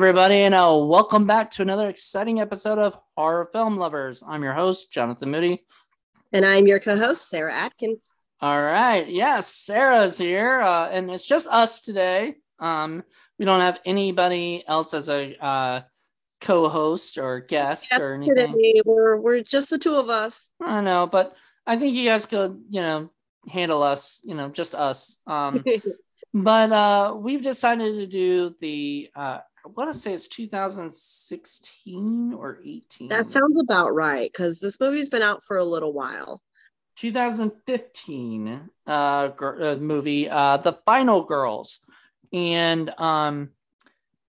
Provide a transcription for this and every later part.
Everybody, and uh, welcome back to another exciting episode of Horror Film Lovers. I'm your host, Jonathan Moody. And I'm your co host, Sarah Atkins. All right. Yes, Sarah's here, uh, and it's just us today. Um, we don't have anybody else as a uh, co host or guest Yes, or anything. today we're, we're just the two of us. I know, but I think you guys could, you know, handle us, you know, just us. Um, but uh, we've decided to do the, uh, I want to say it's 2016 or 18. that sounds about right because this movie's been out for a little while. 2015 uh, gr- uh movie uh the final girls and um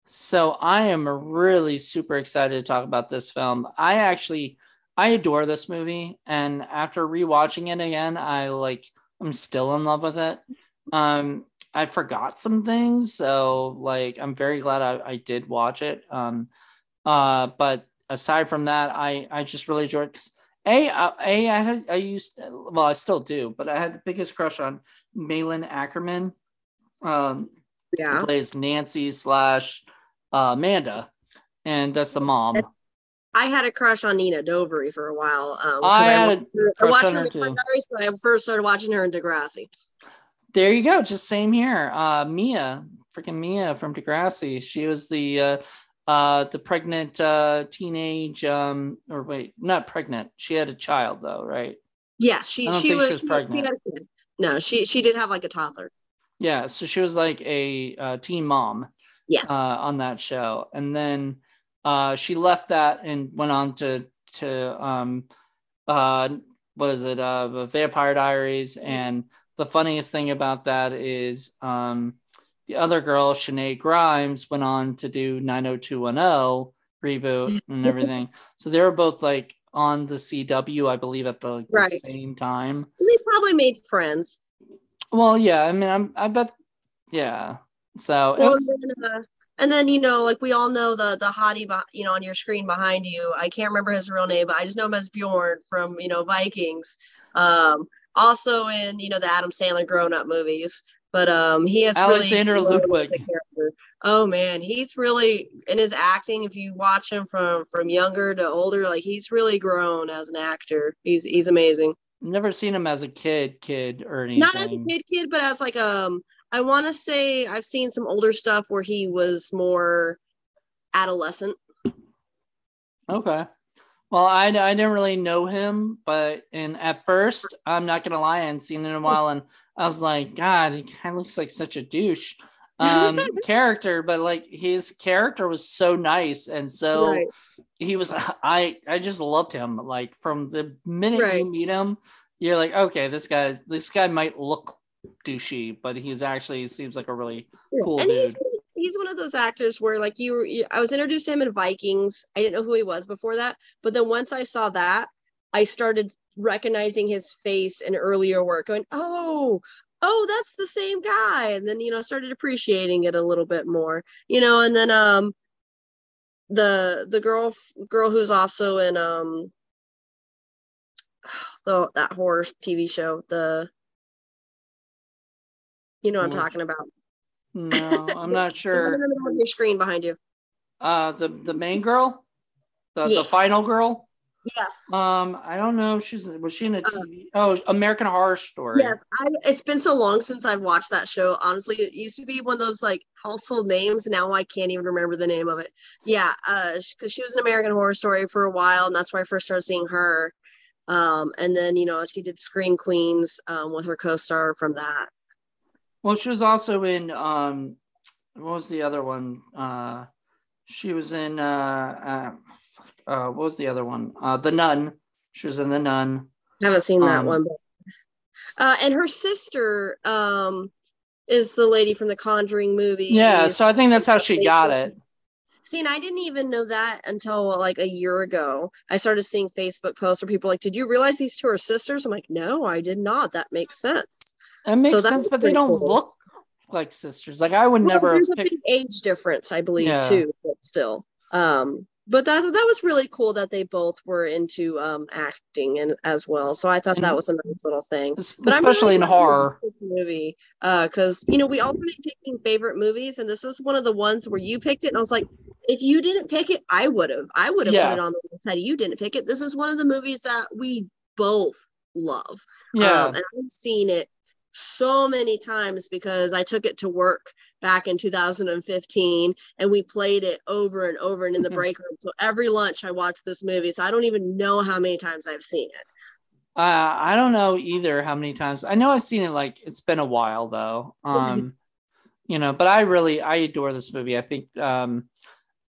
so i am really super excited to talk about this film i actually i adore this movie and after rewatching it again i like i'm still in love with it um i forgot some things so like i'm very glad i, I did watch it um uh but aside from that i i just really enjoyed it 'cause a, uh, a, I had, I used, well, I still do, but I had the biggest crush on Malin Akerman. Um, Yeah. plays Nancy slash uh, Amanda, and that's the mom. I had a crush on Nina Dobrev for a while. Um, 'cause I had a watched her- I watched on her her too. Diaries I first started watching her in Degrassi. There you go, just same here. Uh, Mia, freaking Mia from Degrassi. She was the uh, uh, the pregnant uh, teenage, um, or wait, not pregnant. She had a child though, right? Yeah, she she was, she was pregnant. No, she she did have like a toddler. Yeah, so she was like a, uh teen mom. Yes. uh, on that show, and then uh, she left that and went on to to um, uh, what is it, uh, Vampire Diaries. And the funniest thing about that is um, the other girl, Shenae Grimes, went on to do 90210 reboot and everything. so they were both like on the CW, I believe, at the, like, the same time. they probably made friends. Well, yeah, I mean, I'm, I bet, yeah. So Well, was- and, then, uh, and then you know, like we all know the the hottie, you know, on your screen behind you. I can't remember his real name, but I just know him as Bjorn from you know Vikings. Um, also in you know the Adam Sandler grown up movies. But um, he has Alexander really grown as a Ludwig. Oh man, he's really in his acting. If you watch him from from younger to older, like he's really grown as an actor. He's he's amazing. never seen him as a kid, kid or anything. not as a kid kid but as like um i want to say i've seen some older stuff where he was more adolescent Okay. Well, I, I didn't really know him, but and at first, I'm not gonna lie, I hadn't seen him in a while, and I was like, God, he kind of looks like such a douche um character, but like his character was so nice, and so Right. he was. I I just loved him. Like from the minute Right. you meet him, you're like, okay, this guy this guy might look douchey, but he's actually he seems like a really cool and dude. he's one of those actors where like you, you i was introduced to him in vikings. I didn't know who he was before that. But then once i saw that i started recognizing his face in earlier work going oh oh that's the same guy. And then you know started appreciating it a little bit more you know and then um the the girl girl who's also in um the that horror tv show the you know what i'm talking about No, I'm not sure. one in the middle of your screen behind you Uh, the the main girl, the, Yeah. the final girl. yes Um, I don't know. if She's was she in a TV? oh, American Horror Story. Yes, I, it's been so long since I've watched that show. Honestly, it used to be one of those like household names. Now I can't even remember the name of it. Yeah, uh, because she was an American Horror Story for a while, and that's where I first started seeing her. Um, and then you know she did Scream Queens um, with her co-star from that. Well, she was also in um, what was the other one? Uh, she was in uh, uh, uh what was the other one? Uh, The Nun. She was in The Nun. I haven't seen that Um, one, uh, and her sister um is the lady from the Conjuring movie. Yeah, so I think that's how she got it. See, and I didn't even know that until like a year ago. I started seeing Facebook posts where people were like, "Did you realize these two are sisters?" I'm like, "No, I did not. That makes sense." It makes So sense, but they don't cool. look like sisters. Like I would Well, never. there's a big age difference, I believe, Yeah. too. But still, um, but that that was really cool that they both were into um acting and as well. So I thought And- that was a nice little thing. But especially really in horror. movie because you know we alternate picking favorite movies, and this is one of the ones where you picked it, and I was like, if you didn't pick it, I would have. I would have Yeah. put it on the list you didn't pick it. This is one of the movies that we both love. Yeah. Um, and I've seen it so many times because I took it to work back in 2015 and we played it over and over and in the Mhm. break room. So every lunch I watched this movie. So I don't even know how many times I've seen it. Uh, I don't know either how many times. I know I've seen it like it's been a while though. Um, you know, but I really I adore this movie. I think um,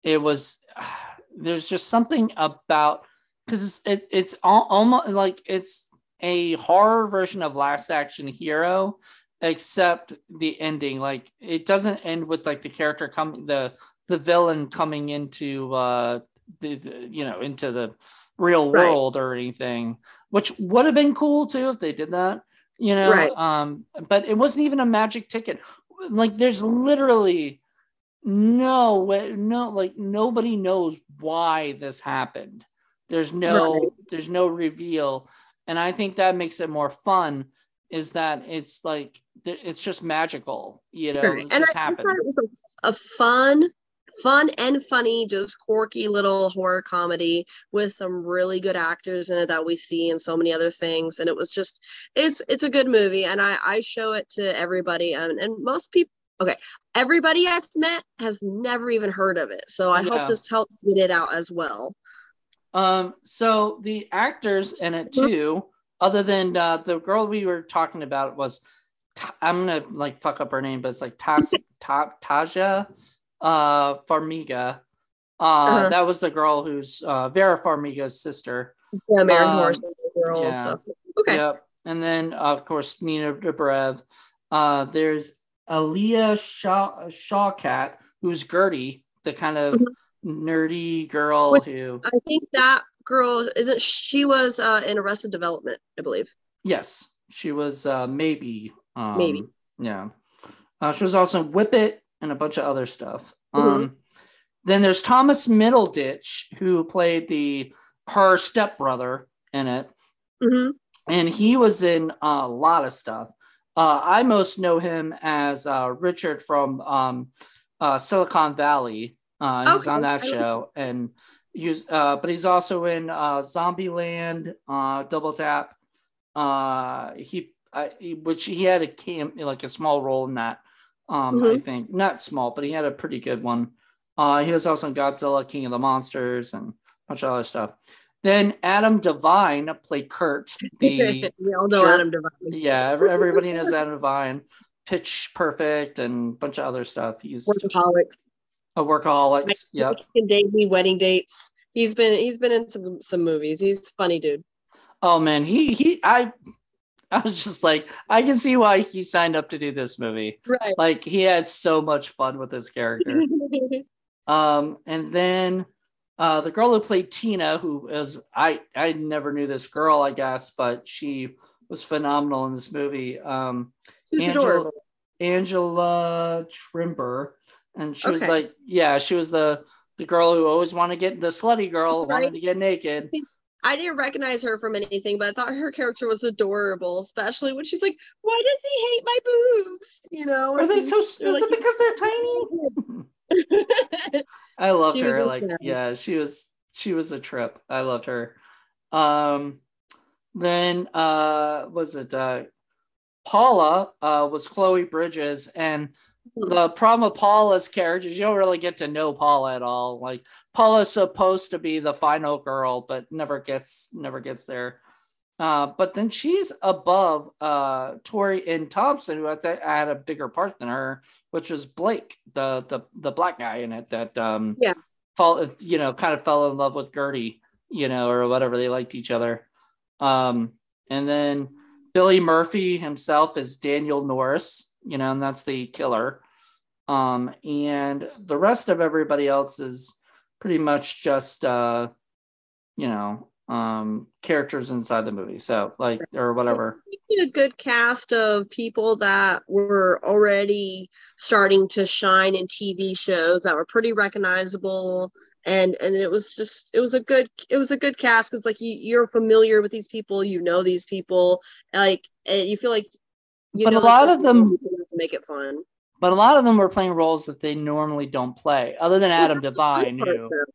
it was there's just something about because it's it, it's al- almost like it's a horror version of Last Action Hero, except the ending. Like it doesn't end with like the character coming the the villain coming into uh the, the you know into the real Right. world or anything which would have been cool too if they did that you know Right. um but it wasn't even a magic ticket like there's literally no way no like nobody knows why this happened there's no Right. there's no reveal and i think that makes it more fun is that it's like it's just magical you know it And I, happened thought it was a, a fun, fun and funny, just quirky little horror comedy with some really good actors in it that we see in so many other things. And it was just, it's it's a good movie, and I I show it to everybody, and and most people. Okay, everybody I've met has never even heard of it, so I Yeah. hope this helps get it out as well. Um, so the actors in it too, other than uh, the girl we were talking about was, I'm gonna like fuck up her name, but it's like Tas Ta Taja uh, Farmiga. Uh, Uh-huh. That was the girl who's uh, Vera Farmiga's sister. The American Um, Story girl yeah. stuff. Okay, Yep. And then uh, of course Nina Dobrev. Uh, there's Alia Shaw Shawkat, who's Gertie, the kind of Mhm. Nerdy girl Which- who I think that girl isn't. She was uh, in Arrested Development, I believe. Yes, she was uh, maybe. Um, Maybe. Yeah. Uh, she was also Whip It and a bunch of other stuff. Mhm. Um, then there's Thomas Middleditch, who played the her stepbrother in it, hmm and he was in a lot of stuff. Uh, I most know him as uh, Richard from um, uh, Silicon Valley. Uh, he's on that show, and he's uh, but he's also in uh, Zombieland, uh, Double Tap. Uh, he, I, he, which he had a cam like a small role in that. Um, I Mhm. think not small, but he had a pretty good one. Uh, he was also in Godzilla, King of the Monsters, and a bunch of other stuff. Then Adam Devine played Kurt, the we all know Sure. Adam Devine. yeah, everybody knows Adam Devine, Pitch Perfect, and a bunch of other stuff. He's Workaholics. A workaholics. Yep. And Daisy wedding dates. He's been he's been in some some movies. He's a funny dude. Oh man, he he I I was just like, I can see why he signed up to do this movie. Right. Like he had so much fun with his character. Um, and then uh, the girl who played Tina, who is I I never knew this girl, I guess, but she was phenomenal in this movie. Um, She's Angela- adorable. Angela Trimbur, and she was like, yeah, she was the the girl who always wanted to get the slutty girl Right. wanted to get naked. I didn't recognize her from anything, but I thought her character was adorable, especially when she's like, "Why does he hate my boobs?" You know? Are they so? Is they're it because they're tiny? I loved She her. Like, yeah, she was she was a trip. I loved her. Um, then uh, was it uh, Paula? Uh, was Chloe Bridges, and the problem with Paula's character is you don't really get to know Paula at all. Like Paula's supposed to be the final girl, but never gets never gets there. Uh, but then she's above uh, Tory N. Thompson, who I think had a bigger part than her, which was Blake, the the the black guy in it that um Yeah. fall you know kind of fell in love with Gertie, you know, or whatever they liked each other. Um, and then Billy Murphy himself is Daniel Norris, you know, and that's the killer. Um, and the rest of everybody else is pretty much just uh, you know, um characters inside the movie. So like or whatever. a good cast of people that were already starting to shine in TV shows that were pretty recognizable and and it was just it was a good it was a good cast because like you, you're familiar with these people you know these people like and you feel like you But know a lot of them- to make it fun But a lot of them were playing roles that they normally don't play, other than Adam Well, that's the fun Devine, part, who though.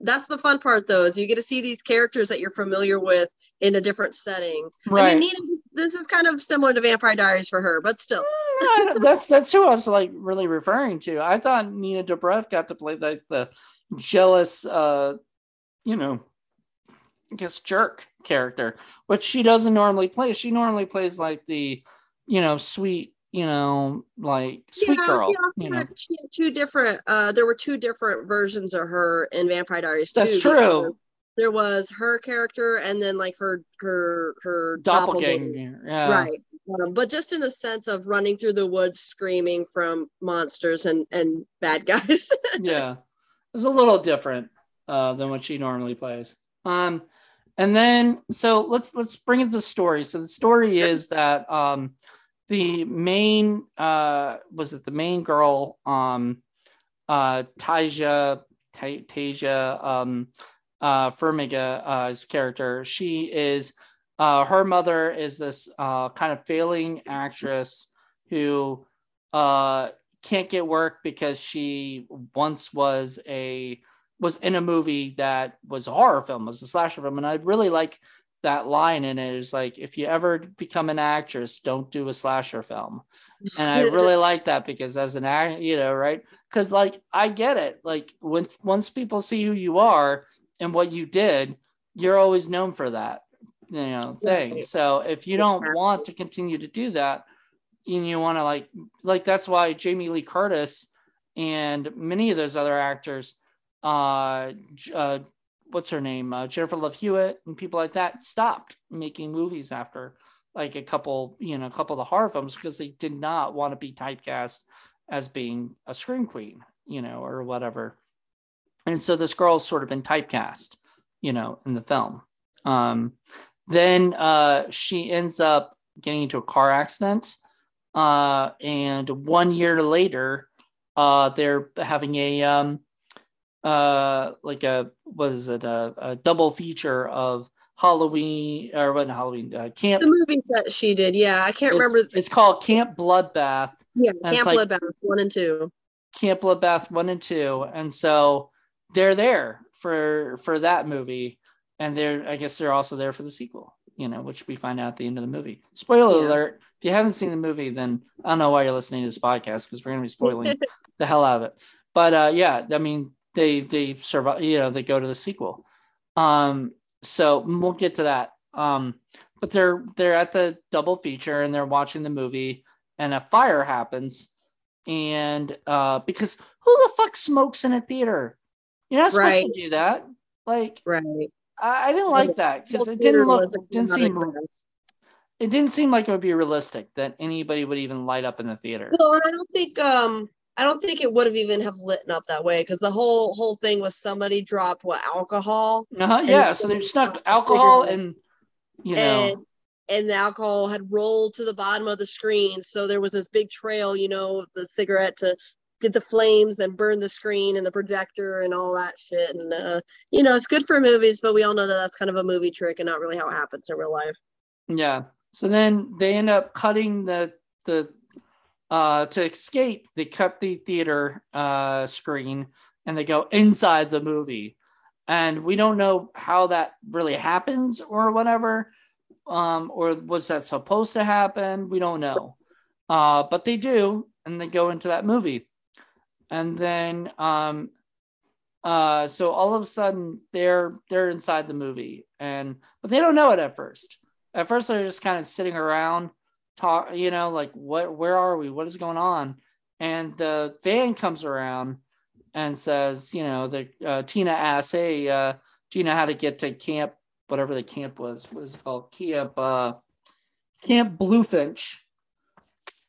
that's the fun part though is you get to see these characters that you're familiar with in a different setting I right. mean, Nina, this is kind of similar to Vampire Diaries for her, but still. Yeah, that's that's who I was like really referring to. I thought Nina Dobrev got to play like the jealous, uh, you know, I guess jerk character, which she doesn't normally play. She normally plays like the, you know, sweet, you know, like sweet Yeah, girl. she You know, she had two different. Uh, there were two different versions of her in Vampire Diaries. Too, that's true. There was her character, and then like her her her doppelganger. Doppelganger. Yeah. Right. Um, but just in the sense of running through the woods screaming from monsters and and bad guys. yeah it's a little different uh, than what she normally plays um and then so let's let's bring it to the story so the story is that um the main uh was it the main girl um uh taja Ta- taja um uh Farmiga, uh character. She is uh her mother is this uh kind of failing actress who uh can't get work because she once was a was in a movie that was a horror film, was a slasher film, and I really like that line in it. Is like if you ever become an actress, don't do a slasher film, and I really like that because as an act, you know, right? Because like I get it, like when once people see who you are and what you did, you're always known for that, you know, thing. So if you don't want to continue to do that, and you want to like like that's why Jamie Lee Curtis and many of those other actors uh, uh what's her name uh, Jennifer Love Hewitt and people like that stopped making movies after like a couple you know a couple of the horror films because they did not want to be typecast as being a scream queen you know or whatever. And so this girl's sort of been typecast you know in the film. Um then uh she ends up getting into a car accident uh, and one year later, uh, they're having a um, uh, like a what is it a, a double feature of Halloween or what Halloween uh, camp. the movies that she did, yeah, I can't It's, remember. it's called Camp Bloodbath. Yeah, Camp like- Bloodbath one and two. Camp Bloodbath one and two, and so they're there for for that movie, and they're I guess they're also there for the sequel, you know, which we find out at the end of the movie. Spoiler Yeah. alert: if you haven't seen the movie, then I don't know why you're listening to this podcast because we're gonna be spoiling the hell out of it. But uh, yeah, I mean they they survive, you know, they go to the sequel. Um, so we'll get to that. Um, but they're they're at the double feature and they're watching the movie, and a fire happens and uh because who the fuck smokes in a theater you're not supposed Right. to do that like Right. i, I didn't like that because it didn't look didn't seem it didn't seem like it would be realistic that anybody would even light up in the theater Well, I don't think um I don't think it would have even have lit up that way because the whole whole thing was somebody dropped what alcohol uh-huh, yeah so they snuck alcohol and you know and and the alcohol had rolled to the bottom of the screen so there was this big trail you know of the cigarette to get the flames and burn the screen and the projector and all that shit and uh you know it's good for movies but we all know that that's kind of a movie trick and not really how it happens in real life Yeah. So then they end up cutting the the uh to escape, they cut the theater uh screen and they go inside the movie. And we don't know how that really happens or whatever. Um, or was that supposed to happen? We don't know. Uh, but they do, and they go into that movie. And then um uh so all of a sudden they're they're inside the movie and but they don't know it at first at first they're just kind of sitting around talk you know like what where are we? What is going on? And the van comes around and says you know the uh, tina asks hey uh do you know how to get to camp whatever the camp was it called? Camp uh camp bluefinch?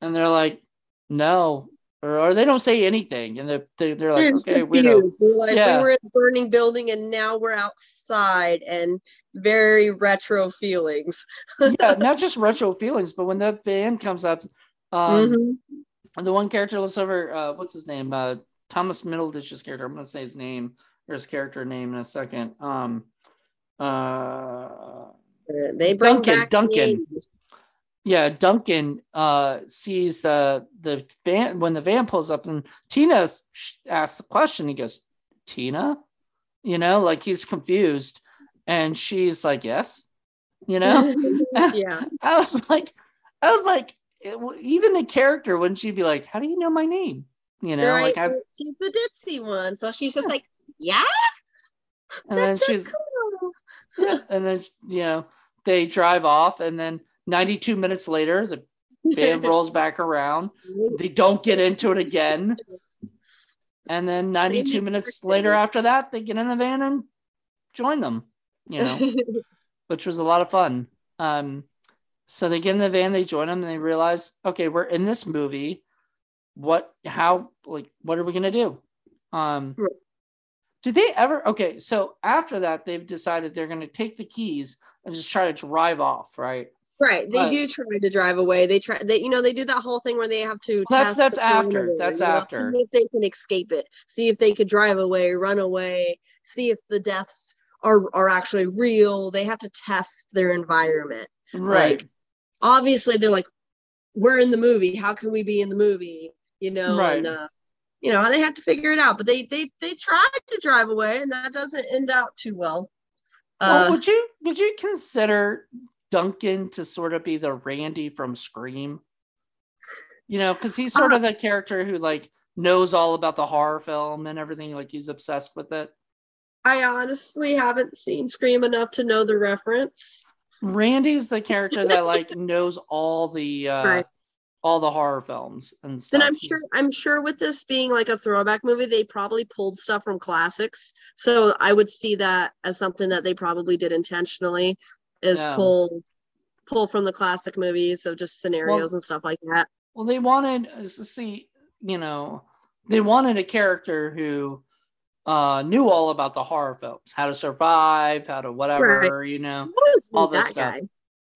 And they're like no or, or they don't say anything and they're, they're, they're like just okay we confused. They're like Yeah. we were in a burning building and now we're outside and very retro feelings yeah not just retro feelings but when the van comes up um Mhm. And the one character looks over, uh, what's his name? Uh, Thomas Middleditch's character. I'm going to say his name. Or his character name in a second. Um, uh, they bring Duncan, Duncan. 80s. yeah, Duncan uh, sees the the van when the van pulls up, and Tina asks the question. He goes, "Tina," you know, like he's confused, and she's like, "Yes," you know. yeah. I was like, I was like, it, even the character wouldn't she be like, "How do you know my name?" You know, right. like I, she's the ditzy one. So she's just like, yeah, and then so she's cool. yeah, and then you know they drive off, and then 92 minutes later, the van rolls back around. They don't get into it again. And then 92 minutes later after that, they get in the van and join them, you know, which was a lot of fun. Um, so they get in the van, they join them, and they realize, okay, we're in this movie. What, how, like, what are we going to do? Um, Right. did they ever, okay, so after that, they've decided they're going to take the keys and just try to drive off, right? Right. They But- do try to drive away. They try they you know, they do that whole thing where they have to that's- that's after. perimeter, That's you know, after. See if they can escape it. See if they could drive away, run away, see if the deaths are are actually real. They have to test their environment. Right. Like, obviously they're like, We're in the movie. How can we be in the movie? You know, Right. and uh you know, they have to figure it out. But they they they try to drive away and that doesn't end out too well. well, Uh, would you would you consider Duncan to sort of be the Randy from Scream? You know, because he's sort of the character who like knows all about the horror film and everything. Like he's obsessed with it. I honestly haven't seen Scream enough to know the reference. Randy's the character that like knows all the uh, Right. all the horror films and stuff. Then I'm sure I'm sure with this being like a throwback movie, they probably pulled stuff from classics. So I would see that as something that they probably did intentionally, is Yeah. pull pull from the classic movies of just scenarios and stuff like that. Well, they wanted uh, to see, you know, they wanted a character who uh knew all about the horror films, how to survive, how to whatever, you know. All this that stuff. guy.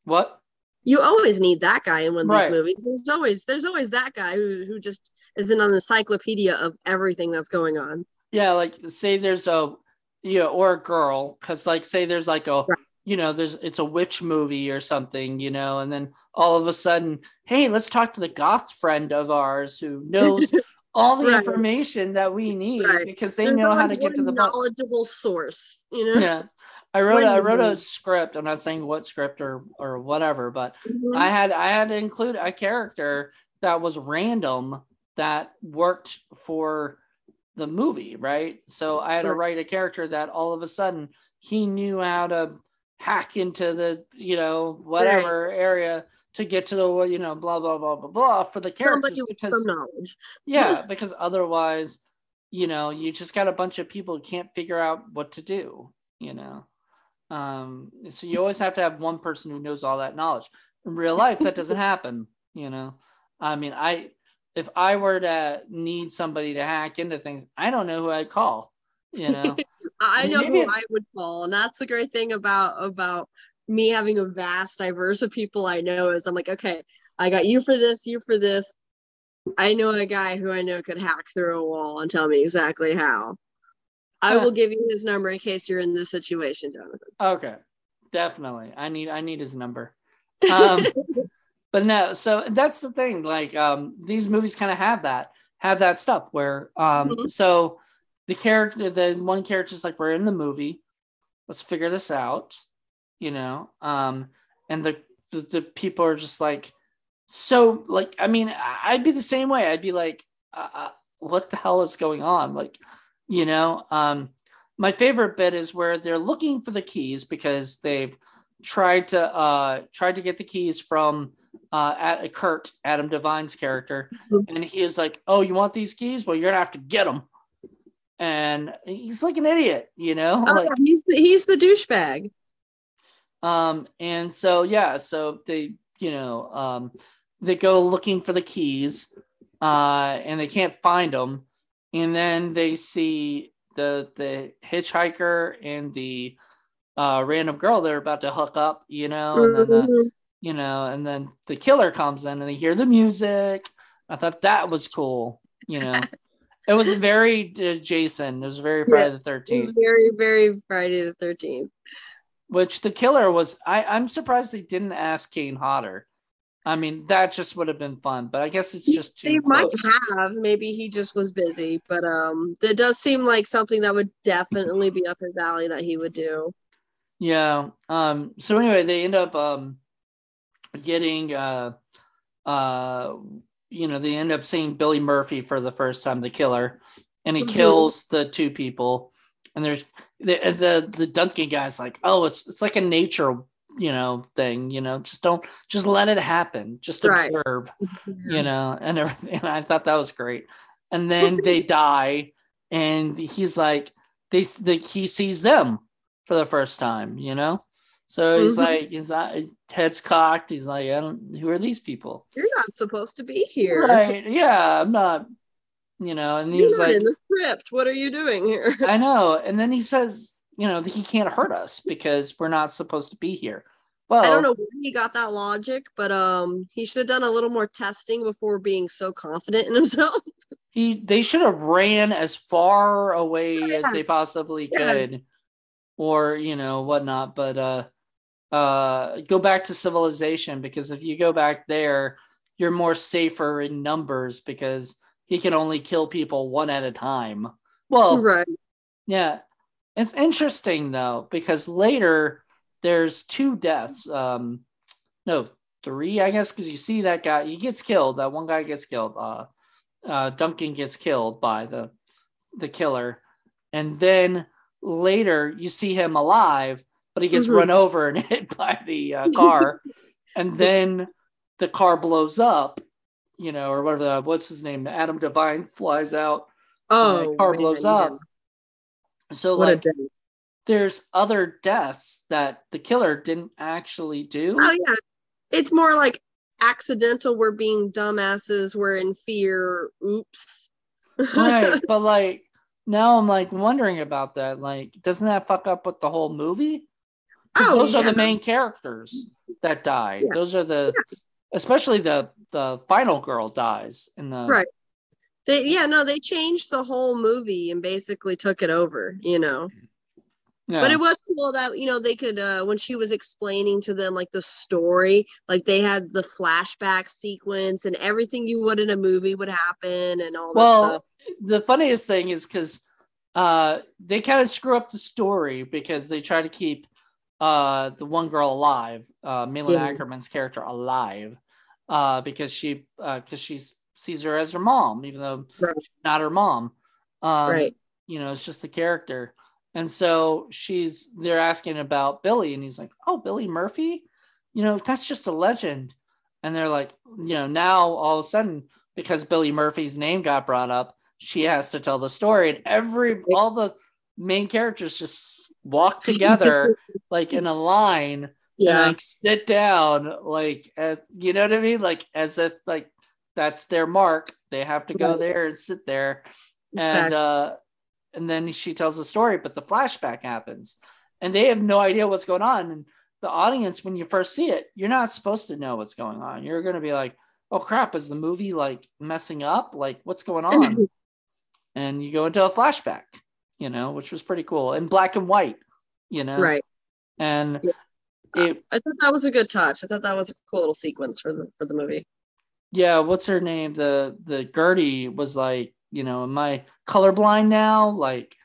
What? You always need that guy in one of Right. these movies. There's always there's always that guy who who just is in an encyclopedia of everything that's going on. Yeah, like say there's a you know, or a girl, because like say there's like a Right. You know, there's it's a witch movie or something, you know, and then all of a sudden, hey, let's talk to the goth friend of ours who knows all the Right. information that we need Right. because they There's know how to get to the knowledgeable source, you know. Yeah. I wrote a, I wrote a script. I'm not saying what script or or whatever, but Mhm. I had I had to include a character that was random that worked for the movie, right? So I had to write a character that all of a sudden he knew how to hack into the you know whatever area to get to the you know blah blah blah blah blah for the characters because some knowledge. yeah because otherwise you know you just got a bunch of people who can't figure out what to do you know? Um so you always have to have one person who knows all that knowledge. In real life that doesn't happen you know? I mean i if i were to need somebody to hack into things i don't know who i'd call you know I know who I would call, and that's the great thing about about me having a vast diverse of people I know is I'm like, okay, I got you for this, you for this. I know a guy who I know could hack through a wall and tell me exactly how. I will give you his number in case you're in this situation, Jonathan. okay definitely i need i need his number um but no so that's the thing like um these movies kind of have that have that stuff where um Mhm. so the character the one character's like we're in the movie. Let's figure this out you know? Um and the the, the people are just like so like i mean i'd be the same way. I'd be like uh, uh, what the hell is going on? Like you know? Um my favorite bit is where they're looking for the keys because they've tried to uh tried to get the keys from uh at a Kurt Adam Devine's character. Mhm. and he is like oh you want these keys? Well you're gonna have to get them and he's like an idiot you know Oh, like yeah, he's the, he's the douchebag. um and so yeah so they you know um they go looking for the keys uh and they can't find them and then they see the the hitchhiker and the uh random girl they're about to hook up you know and then the, Mhm. you know and then the killer comes in and they hear the music i thought that was cool you know it was very uh, Jason. It was very Friday the Thirteenth. very, very Friday the Thirteenth. Which the killer was. I I'm surprised they didn't ask Kane Hodder. I mean, that just would have been fun, but I guess it's just too. They might have. Maybe he just was busy, but um, it does seem like something that would definitely be up his alley that he would do. Yeah. Um. So anyway, they end up um getting uh uh you know they end up seeing Billy Murphy for the first time, the killer, and he Mhm. kills the two people. And there's the the the Duncan guy's like, oh, it's it's like a nature you know thing. You know, just don't just let it happen. Just Right. observe. You know, and everything. And I thought that was great. And then they die, and he's like, they the, he sees them for the first time. You know. So he's Mhm. like, his, eye- his head's cocked. He's like, I don't. Who are these people? You're not supposed to be here. Right? Yeah, I'm not. You know. And he You're was like, in the script. What are you doing here? I know. And then he says, you know, he can't hurt us because we're not supposed to be here. Well, I don't know where he got that logic, but um, he should have done a little more testing before being so confident in himself. he they should have ran as far away as Yeah. they possibly Yeah. could, or you know whatnot. But uh, uh, go back to civilization because if you go back there, you're more safer in numbers because he can only kill people one at a time. Well, right. Yeah. It's interesting though, because later there's two deaths. Um no, three, I guess, because you see that guy, he gets killed. That one guy gets killed. Uh uh Duncan gets killed by the the killer. And then later you see him alive, but he gets Mhm. run over and hit by the uh, car. and then the car blows up, you know, or whatever the what's his name? Adam Devine flies out. Oh, the car man, blows yeah. up. So What like there's other deaths that the killer didn't actually do. Oh yeah, it's more like accidental. We're being dumbasses. We're in fear. Oops. right. But like now I'm like wondering about that. Like, doesn't that fuck up with the whole movie? Oh, those are the main characters that die. Yeah. Those are the especially the the final girl dies in the Right. They yeah no they changed the whole movie and basically took it over. You know. Yeah. But it was cool that you know they could uh when she was explaining to them like the story, like they had the flashback sequence and everything you would in a movie would happen and all this well, stuff. the funniest thing is because uh, they kind of screw up the story because they try to keep uh, the one girl alive, uh, Malin Yeah. Akerman's character alive, uh, because she uh because she sees her as her mom, even though Right. not her mom. Um, Right. You know, it's just the character. And so she's they're asking about Billy, and he's like, "Oh, Billy Murphy, you know, that's just a legend." And they're like, you know, now all of a sudden, because Billy Murphy's name got brought up, she has to tell the story, and every all the main characters just walk together like in a line and like sit down, like as you know what I mean, like as if like that's their mark. They have to go Right. there and sit there, and Exactly. uh, and then she tells the story, but the flashback happens, and they have no idea what's going on. And the audience, when you first see it, you're not supposed to know what's going on. You're going to be like, "Oh crap, is the movie like messing up? Like what's going on?" and you go into a flashback, you know, which was pretty cool, and black and white, you know, right. and Yeah. it I thought that was a good touch. I thought that was a cool little sequence for the for the movie. yeah, what's her name? The the Gertie was like, you know, am I colorblind now? Like,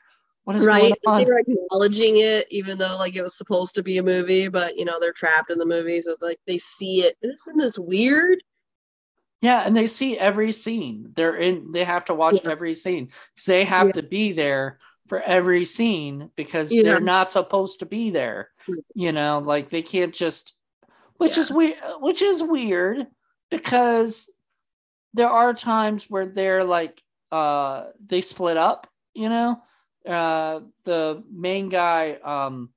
what is right. going on? They were acknowledging it, even though like it was supposed to be a movie, but you know they're trapped in the movie, so like they see it. Isn't this weird? Yeah, and they see every scene. They're in. They have to watch Yeah. every scene. They have Yeah. to be there for every scene because Yeah. they're not supposed to be there. Mm. You know, like they can't just. Which Yeah. is weird. Which is weird because there are times where they're like, uh, they split up. You know, uh, the main guy, um,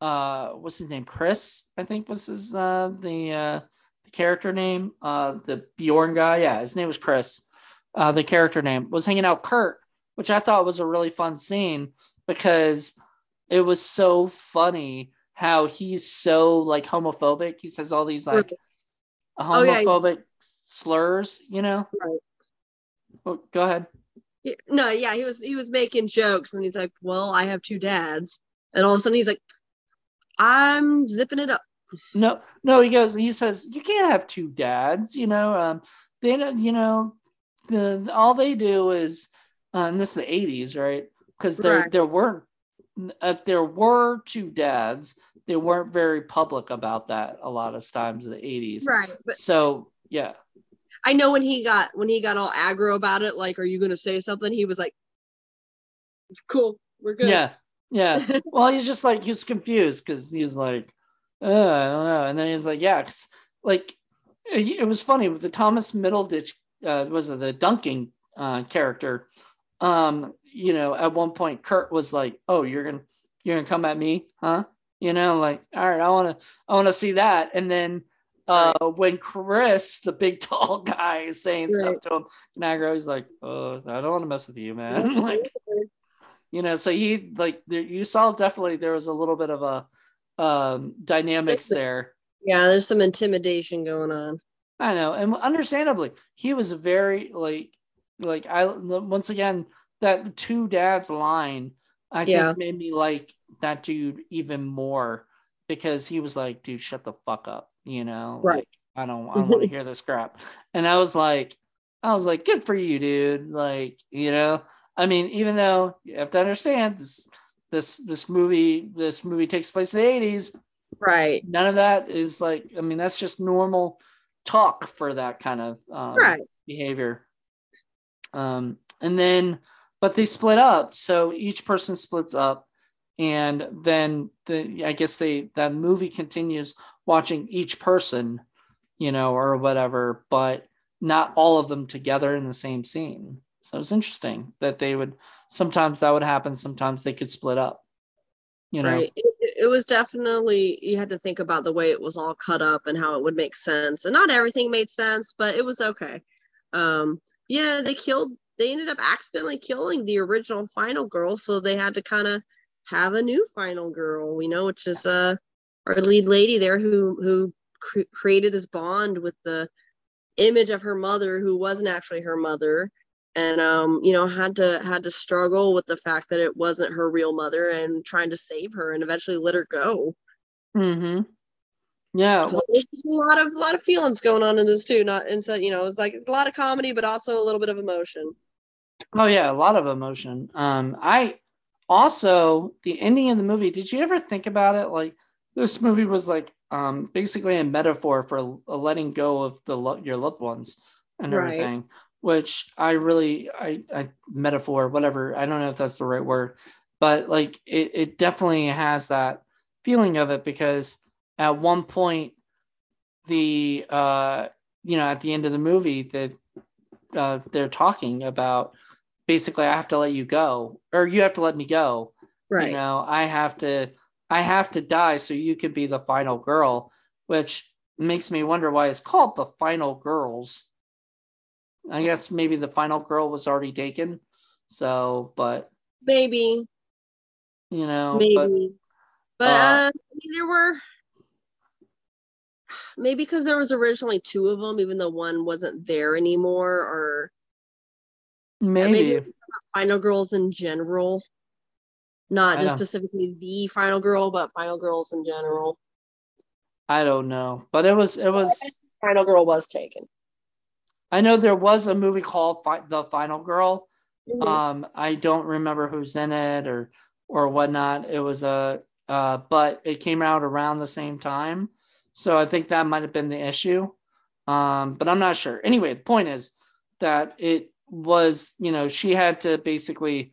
uh, what's his name? Chris, I think was his uh the uh the character name. Uh, the Bjorn guy, yeah, his name was Chris. Uh, the character name was hanging out Kurt, which I thought was a really fun scene because it was so funny how he's so like homophobic. He says all these like Oh, yeah, homophobic slurs, you know. Right. Oh, go ahead. No, yeah, he was he was making jokes, and he's like, "Well, I have two dads," and all of a sudden he's like, "I'm zipping it up." No, no, he goes. He says you can't have two dads. You know, um, they don't. You know, the all they do is, uh, and this is the '80s, right? Because there Right. there weren't uh, there were two dads. They weren't very public about that a lot of times in the '80s. Right, but So yeah, I know when he got when he got all aggro about it, like, "Are you gonna say something?" He was like, "Cool, we're good." yeah, yeah. well, he's just like he's confused because he was like, I don't know, and then he's like, yeah, like it, it was funny with the Thomas Middleditch uh, was it the Duncan uh, character. Um, you know, at one point Kurt was like, "Oh, you're gonna you're gonna come at me, huh?" You know, like, all right, I want to I want to see that, and then. Uh, when Chris, the big tall guy, is saying stuff to him, Nagro, he's like, "Oh, I don't want to mess with you, man." like, you know so he like there, you saw definitely there was a little bit of a um dynamics there yeah, there's some intimidation going on. i know and understandably he was very like like i once again that two dads line i Yeah. think made me like that dude even more because he was like dude shut the fuck up you know Right. Like, i don't i don't want to hear this crap and i was like i was like good for you dude like you know i mean even though you have to understand this this this movie this movie takes place in the 80s Right, none of that is like i mean that's just normal talk for that kind of um, right. behavior um, and then but they split up so each person splits up and then the i guess they that movie continues watching each person you know or whatever but not all of them together in the same scene so it's interesting that they would sometimes that would happen sometimes they could split up you know Right. It, it was definitely you had to think about the way it was all cut up and how it would make sense. And not everything made sense, but it was okay. Um yeah, they killed they ended up accidentally killing the original final girl, so they had to kind of have a new final girl, you know, which is uh our lead lady there who who cr- created this bond with the image of her mother who wasn't actually her mother and um you know had to had to struggle with the fact that it wasn't her real mother and trying to save her and eventually let her go. Mm-hmm yeah so there's a lot of a lot of feelings going on in this too not and so you know it's like it's a lot of comedy but also a little bit of emotion Oh yeah, a lot of emotion. Um, I also the ending of the movie. Did you ever think about it? Like this movie was like um basically a metaphor for a letting go of the lo- your loved ones and Right. everything. Which I really I I metaphor whatever I don't know if that's the right word, but like it it definitely has that feeling of it because at one point the uh you know at the end of the movie that uh, they're talking about basically I have to let you go or you have to let me go. right You know, I have to I have to die so you can be the final girl, which makes me wonder why it's called the final girls. I guess maybe the final girl was already taken. So, but maybe you know, maybe but but, uh, uh, I mean, there were maybe because there was originally two of them even though one wasn't there anymore or maybe, maybe final girls in general not I just don't- specifically the final girl but final girls in general I don't know. But it was it was final girl was taken I know there was a movie called Fi- The Final Girl. Mhm. Um, I don't remember who's in it or or whatnot. It was a uh, but it came out around the same time, so I think that might have been the issue. Um, but I'm not sure. Anyway, the point is that it was you know she had to basically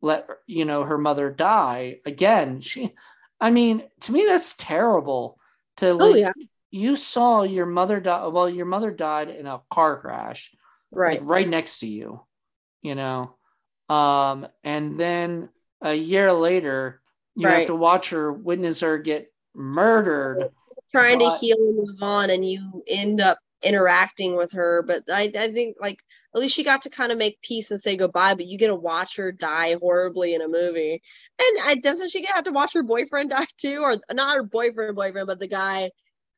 let you know her mother die again. She, I mean, to me that's terrible. To like oh yeah you saw your mother die. Well, your mother died in a car crash right like right next to you, you know. Um, and then a year later, you have to watch her witness her get murdered. Trying to heal and move on and you end up interacting with her but I, I think like at least she got to kind of make peace and say goodbye but you get to watch her die horribly in a movie and I, doesn't she have to watch her boyfriend die too or not her boyfriend boyfriend but the guy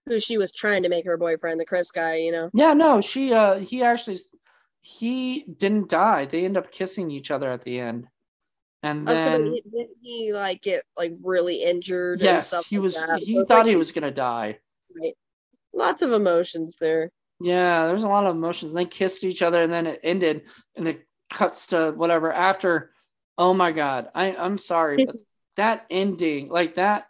who she was trying to make her boyfriend the chris guy you know Yeah, no, she uh he actually he didn't die. They end up kissing each other at the end. And Oh, so then he, he like get like really injured? and yes, he like was that? he So thought like he was gonna die. Right. Lots of emotions there. Yeah, there's a lot of emotions. And they kissed each other and then it ended and it cuts to whatever after. Oh my god. I, I'm sorry, but that ending, like that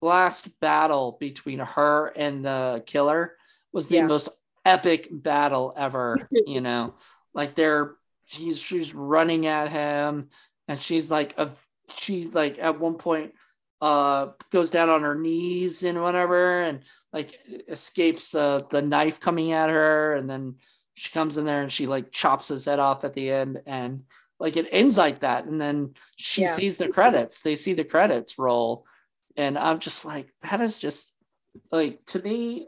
last battle between her and the killer was the Yeah. most epic battle ever, you know. Like they're she's she's running at him and she's like a she like at one point uh goes down on her knees and whatever and like escapes the the knife coming at her. And then she comes in there and she like chops his head off at the end and like it ends like that. And then she Yeah. sees the credits. They see the credits roll. And i'm just like that is just like to me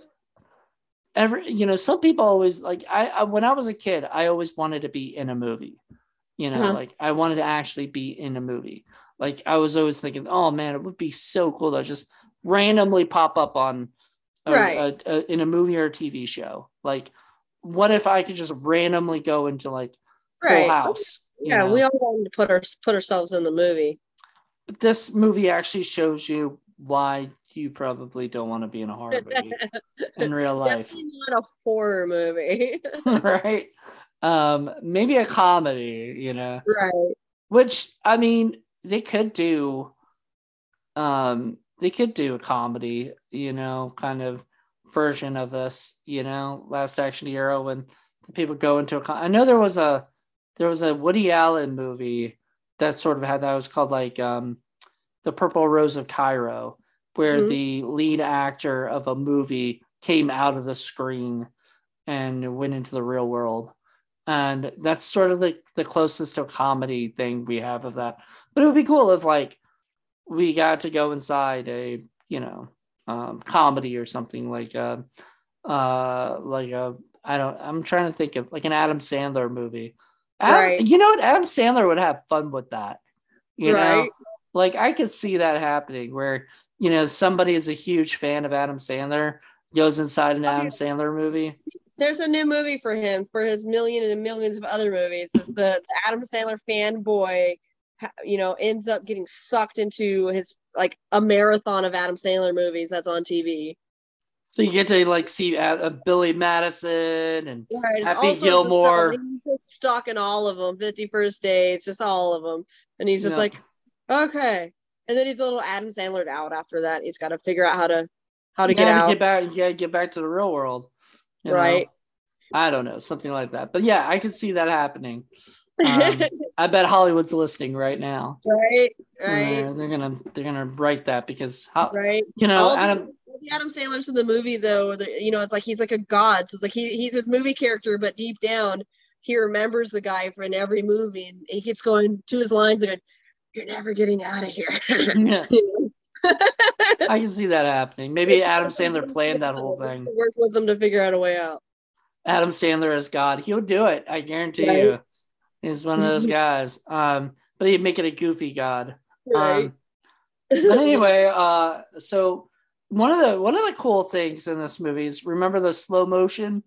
every you know some people always like I, I when i was a kid i always wanted to be in a movie you know Uh-huh. like i wanted to actually be in a movie like i was always thinking oh man it would be so cool to just randomly pop up on a, Right. a- a- in a movie or a tv show like what if i could just randomly go into like full Right. house you Yeah, know? we all wanted to put our put ourselves in the movie. But this movie actually shows you why you probably don't want to be in a horror movie in real life Definitely not a horror movie. right um maybe a comedy you know right. which i mean they could do um they could do a comedy you know kind of version of this you know last action hero when the people go into a con- i know there was a there was a woody allen movie that sort of had that it was called like um the purple rose of cairo where Mhm. the lead actor of a movie came out of the screen and went into the real world and that's sort of the, the closest to a comedy thing we have of that. But it would be cool if like we got to go inside a you know um, comedy or something like a uh like a i don't i'm trying to think of like an adam sandler movie. Adam- Right. you know what? Adam sandler would have fun with that you know? Like i could see that happening where you know somebody is a huge fan of adam sandler goes inside an adam sandler movie There's a new movie for him for his million and millions of other movies. It's the, Adam Sandler fanboy, you know, ends up getting sucked into his like a marathon of Adam Sandler movies that's on TV. so you get to like see uh, uh, billy madison and it's Happy. Gilmore. He's just stuck in all of them. Fifty First Dates, just all of them, and he's just Yeah. like, okay. And then he's a little Adam Sandler out after that. He's got to figure out how to how to you get out. get back gotta get back to the real world you know? Right. i don't know something like that but yeah i can see that happening um, i bet hollywood's listening right now right. Right. they're, they're gonna they're gonna write that because how Right. you know all adam the Adam Sandler's in the movie though, the- you know, it's like he's like a god. So it's like he he's this movie character, but deep down he remembers the guy from every movie, and he keeps going to his lines and going, "You're never getting out of here." yeah? I can see that happening maybe adam sandler planned that whole thing Work with them to figure out a way out. adam sandler is god he'll do it i guarantee Right. you he's one of those guys um but he'd make it a goofy god Right. Um, but anyway, uh, so one of the one of the cool things in this movie is remember the slow motion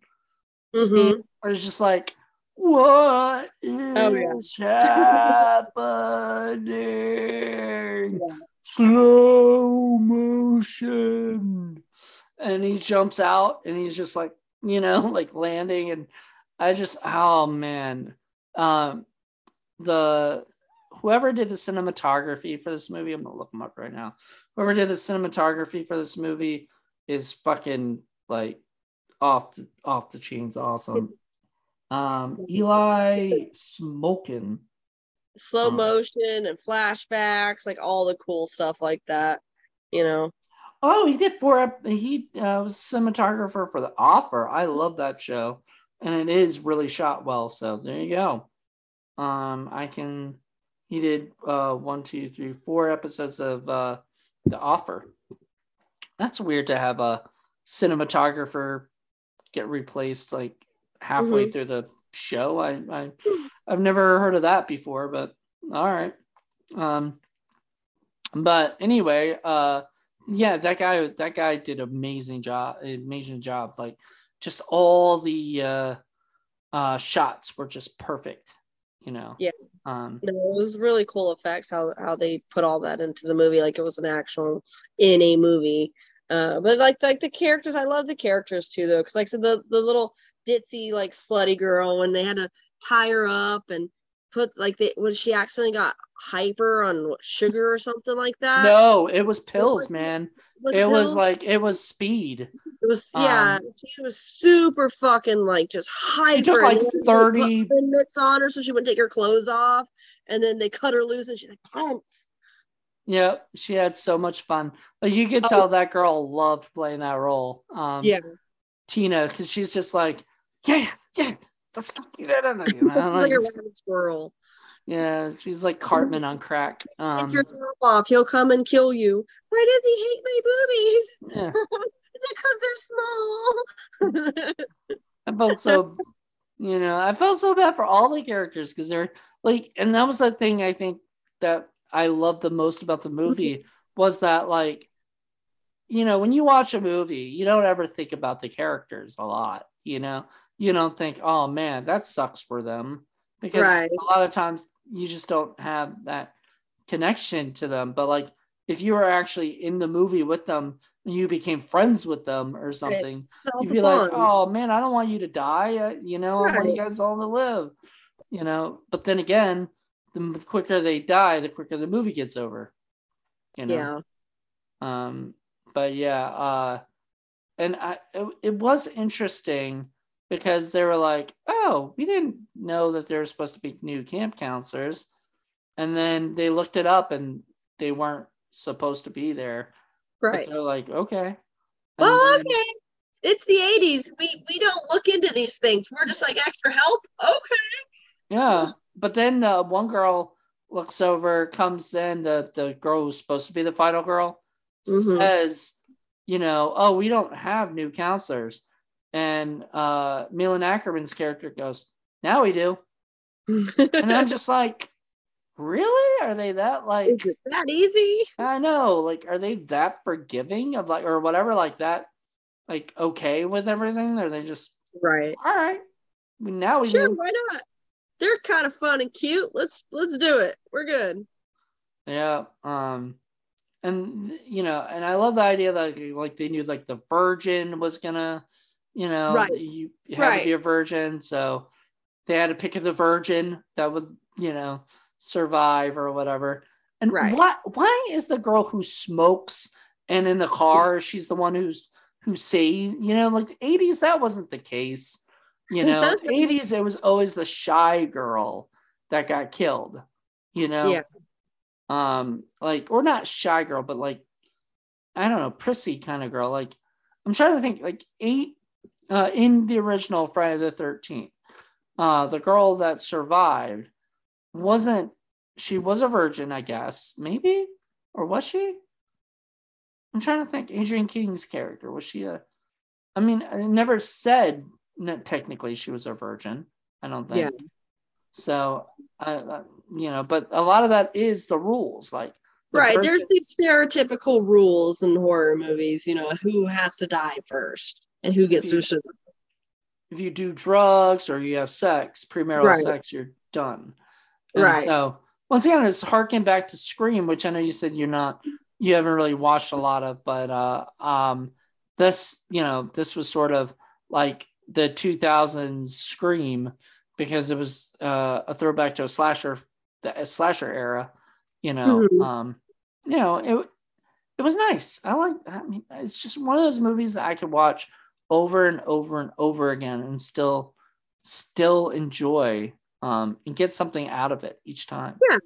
Mhm. scene where it's just like, what is Oh, yeah. happening? Yeah. Slow motion, and he jumps out and he's just like, you know, like landing, and I just, oh man, um, the whoever did the cinematography for this movie, I'm gonna look them up right now. Whoever did the cinematography for this movie is fucking like off the, off the chains awesome. Um, Elie Smolkin. Slow Um, motion and flashbacks, like all the cool stuff like that. You know. Oh, he did four. ep- He uh, was cinematographer for The Offer. I love that show, and it is really shot well. So there you go. Um, I can. He did uh one, two, three, four episodes of uh The Offer. That's weird to have a cinematographer get replaced like halfway Mhm. through the show. I, I I've never heard of that before, but all right. Um, but anyway, uh, yeah, that guy that guy did amazing job, amazing job. Like just all the uh, uh, shots were just perfect. You know. Yeah. Um, No, it was really cool effects how how they put all that into the movie, like it was an actual in a movie. Uh, but like like the characters, I love the characters too, though, because like so the the little ditzy like slutty girl when they had to tie her up and put like they when she accidentally got hyper on what, sugar or something like that. no, it was pills, was man. Was It was like it was speed. it was yeah. um, she was super fucking like just hyper. took, and like, they had to put 30 button mitts on her so she wouldn't take her clothes off, and then they cut her loose and she's like tense. Yeah, she had so much fun. Like you could Oh. tell that girl loved playing that role. Um, Yeah. Tina, because she's just like, yeah, yeah, let's you know, She's like a like, rabbit squirrel. yeah, she's like Cartman on crack. Um, Take your top off. He'll come and kill you. Why does he hate my boobies? yeah. Is it because they're small? I felt so, you know, I felt so bad for all the characters because they're like, and that was the thing I think that I loved the most about the movie was that like, you know, when you watch a movie, you don't ever think about the characters a lot. You know, you don't think, oh man, that sucks for them because Right. a lot of times you just don't have that connection to them. But like, if you were actually in the movie with them, and you became friends with them or something you'd be like, oh man, I don't want you to die. uh, You know, I want you guys all to live. You know, but then again, the quicker they die, the quicker the movie gets over. You know. yeah. Um. But yeah. Uh. And I, it, it was interesting because they were like, oh, we didn't know that there were supposed to be new camp counselors, and then they looked it up and they weren't supposed to be there. But Right. they're like, okay. And Well, then- okay. It's the 80s. We we don't look into these things. We're just like extra help. Okay. Yeah, but then uh, one girl looks over, comes in, the the girl who's supposed to be the final girl Mhm. says, you know, oh, we don't have new counselors, and uh, Malin Akerman's character goes, now we do, and I'm just like, really? Are they that like? Is it that easy? I know, like, are they that forgiving of like or whatever, like that, like okay with everything? Or are they just Right. all right? Now we Sure, do. why not? They're kind of fun and cute. Let's let's do it. We're good. Yeah. Um, and you know, and I love the idea that like they knew like the virgin was gonna, you know, Right. you had to be a virgin, so they had to pick of the virgin that would, you know, survive or whatever. And Right. why why is the girl who smokes and in the car, she's the one who's who saved, you know, like the 80s, that wasn't the case. You know, 80s, it was always the shy girl that got killed, you know? Yeah. Um, like, or not shy girl, but like, I don't know, prissy kind of girl. Like, I'm trying to think, like, eight uh, in the original Friday the 13th, uh, the girl that survived wasn't, she was a virgin, I guess, maybe, or was she? I'm trying to think. Adrienne King's character was she a? I mean, I never said that technically she was a virgin. I don't think. Yeah. So, uh, you know, but a lot of that is the rules, like the Right. There's these stereotypical rules in horror movies, you know, who has to die first and who gets to survive. if you do drugs or you have sex, premarital Right. sex, you're done. And Right. So once again, it's harking back to Scream, which I know you said you're not, you haven't really watched a lot of, but uh, um, this, you know, this was sort of like the 2000s Scream because it was uh, a throwback to a slasher, the slasher era. You know, Mhm. um, you know, it it was nice. I like. I mean, it's just one of those movies that I could watch over and over and over again and still still enjoy um and get something out of it each time. Yeah.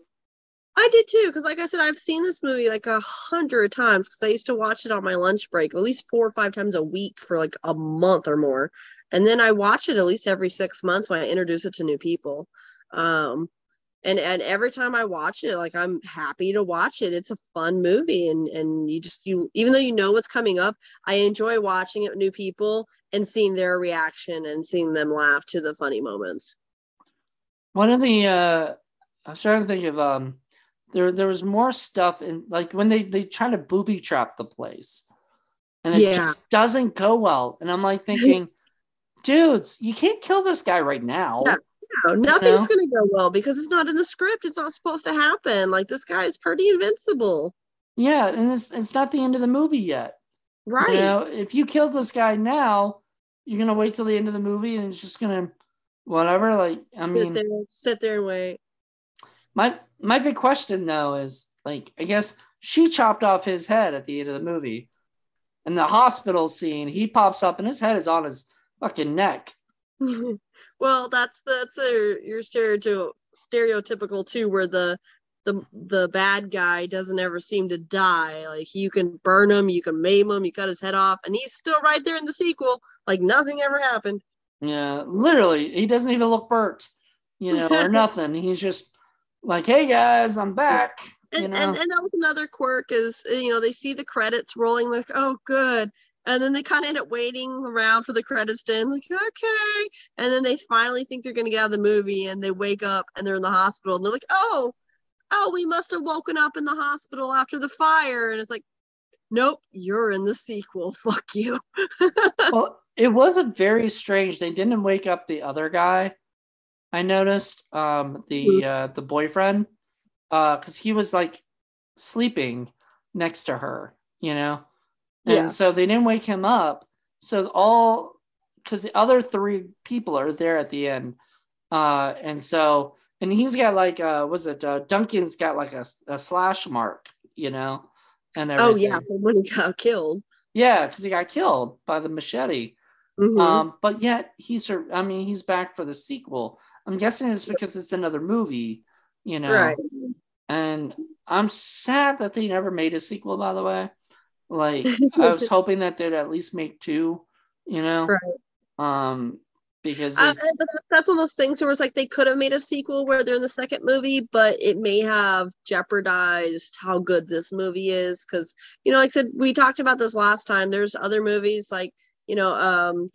I did too, because like I said, I've seen this movie like a hundred times because I used to watch it on my lunch break at least four or five times a week for like a month or more. And then I watch it at least every six months when I introduce it to new people. Um and and every time I watch it, like I'm happy to watch it. It's a fun movie and and you just you even though you know what's coming up, I enjoy watching it with new people and seeing their reaction and seeing them laugh to the funny moments. One of the uh i'm starting to think of um there there was more stuff in like when they they try to booby trap the place and it Yeah. just doesn't go well. And I'm like thinking, dudes, you can't kill this guy right now. Yeah. No, nothing's know? gonna go well because it's not in the script. It's not supposed to happen. Like this guy is pretty invincible. Yeah, and it's it's not the end of the movie yet. Right. You know, if you kill this guy now, you're gonna wait till the end of the movie and it's just gonna whatever. Like, I sit mean, there, sit there and wait. my my big question though is like, I guess she chopped off his head at the end of the movie. In the hospital scene, he pops up and his head is on his fucking neck. well, that's that's a, your stereotypical stereotypical too, where the the the bad guy doesn't ever seem to die. Like you can burn him, you can maim him, you cut his head off, and he's still right there in the sequel, like nothing ever happened. Yeah, literally, he doesn't even look burnt, you know, or nothing. He's just like, "Hey guys, I'm back." And, you know, and and that was another quirk is you know they see the credits rolling like oh good and then they kind of end up waiting around for the credits to end like okay and then they finally think they're going to get out of the movie and they wake up and they're in the hospital and they're like oh oh we must have woken up in the hospital after the fire and it's like nope you're in the sequel fuck you well, it wasn't very strange. They didn't wake up the other guy. I noticed um the uh the boyfriend uh cuz he was like sleeping next to her, you know. And Yeah. so they didn't wake him up. So all cuz the other three people are there at the end. Uh and so and he's got like uh was it uh Duncan's got like a, a slash mark, you know. And oh yeah when he got killed Yeah, because he got killed by the machete. Mhm. Um, but yet he's, I mean, he's back for the sequel. I'm guessing it's because it's another movie, you know. right And I'm sad that they never made a sequel. By the way, like I was hoping that they'd at least make two, you know. Right. Um, because Uh, that's one of those things where it's like they could have made a sequel where they're in the second movie, but it may have jeopardized how good this movie is. Because you know, like I said, we talked about this last time. There's other movies like you know, um,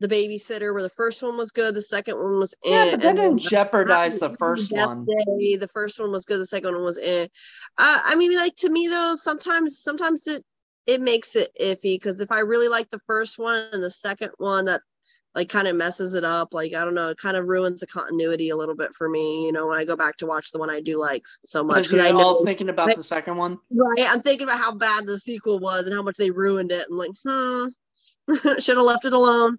the babysitter, where the first one was good, the second one was yeah, eh, but that didn't jeopardize the first one. Day, the first one was good, the second one was eh. Uh, I mean, like to me though, sometimes sometimes it it makes it iffy because if I really like the first one and the second one, that like kind of messes it up. Like I don't know, it kind of ruins the continuity a little bit for me. You know, when I go back to watch the one I do like so much Because I know all thinking about Right. the second one. right. I'm thinking about how bad the sequel was and how much they ruined it. I'm like, hmm, should have left it alone.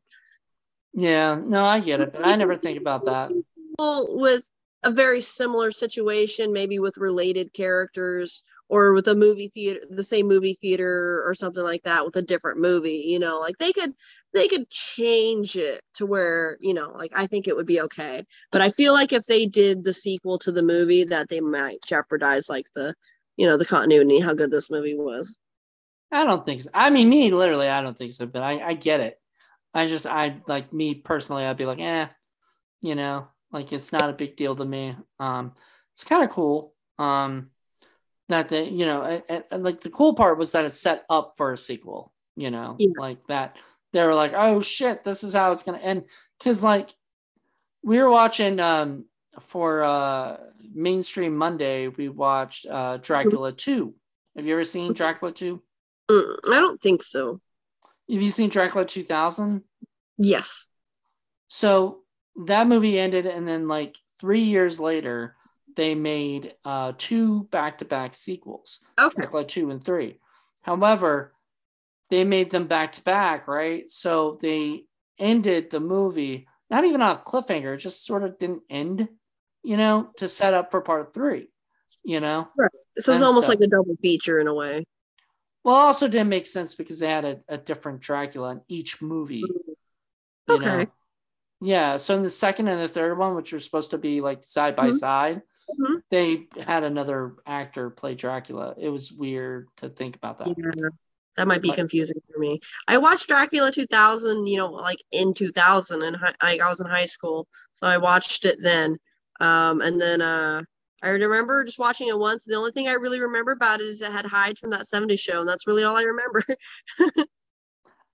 Yeah, no, I get it, but I never think about that. Well, with a very similar situation, maybe with related characters or with a movie theater, the same movie theater or something like that with a different movie, you know, like they could they could change it to where, you know, like I think it would be okay. But I feel like if they did the sequel to the movie that they might jeopardize like the, you know, the continuity, how good this movie was. I don't think so. I mean, me literally, I don't think so, but I, I get it. I just, I like me personally, I'd be like, eh, you know, like it's not a big deal to me. Um, it's kind of cool. Um, that they, you know, and, and- like the cool part was that it's set up for a sequel. You know, Yeah. like that. They were like, oh shit, this is how it's gonna end. Because like we were watching um for uh mainstream Monday, we watched uh Dracula two. Have you ever seen Dracula two? Mm, I don't think so. Have you seen Dracula 2000? Yes. So that movie ended, and then like three years later, they made uh, two back-to-back sequels, Okay. Dracula two and three. However, they made them back to back, right? So they ended the movie not even on a cliffhanger; it just sort of didn't end, you know, to set up for part three. You know, right. So it's almost stuff. like a double feature in a way. well, also didn't make sense because they had a, a different Dracula in each movie. Okay. know? Yeah. So in the second and the third one, which were supposed to be like side by Mhm. side, Mhm. they had another actor play Dracula. It was weird to think about that. Yeah, that might be But- confusing for me. I watched Dracula 2000, you know, like in 2000, and I, I was in high school, so I watched it then. Um, and then uh, I remember just watching it once. The only thing I really remember about it is it had Hyde from that 70s show, and that's really all I remember.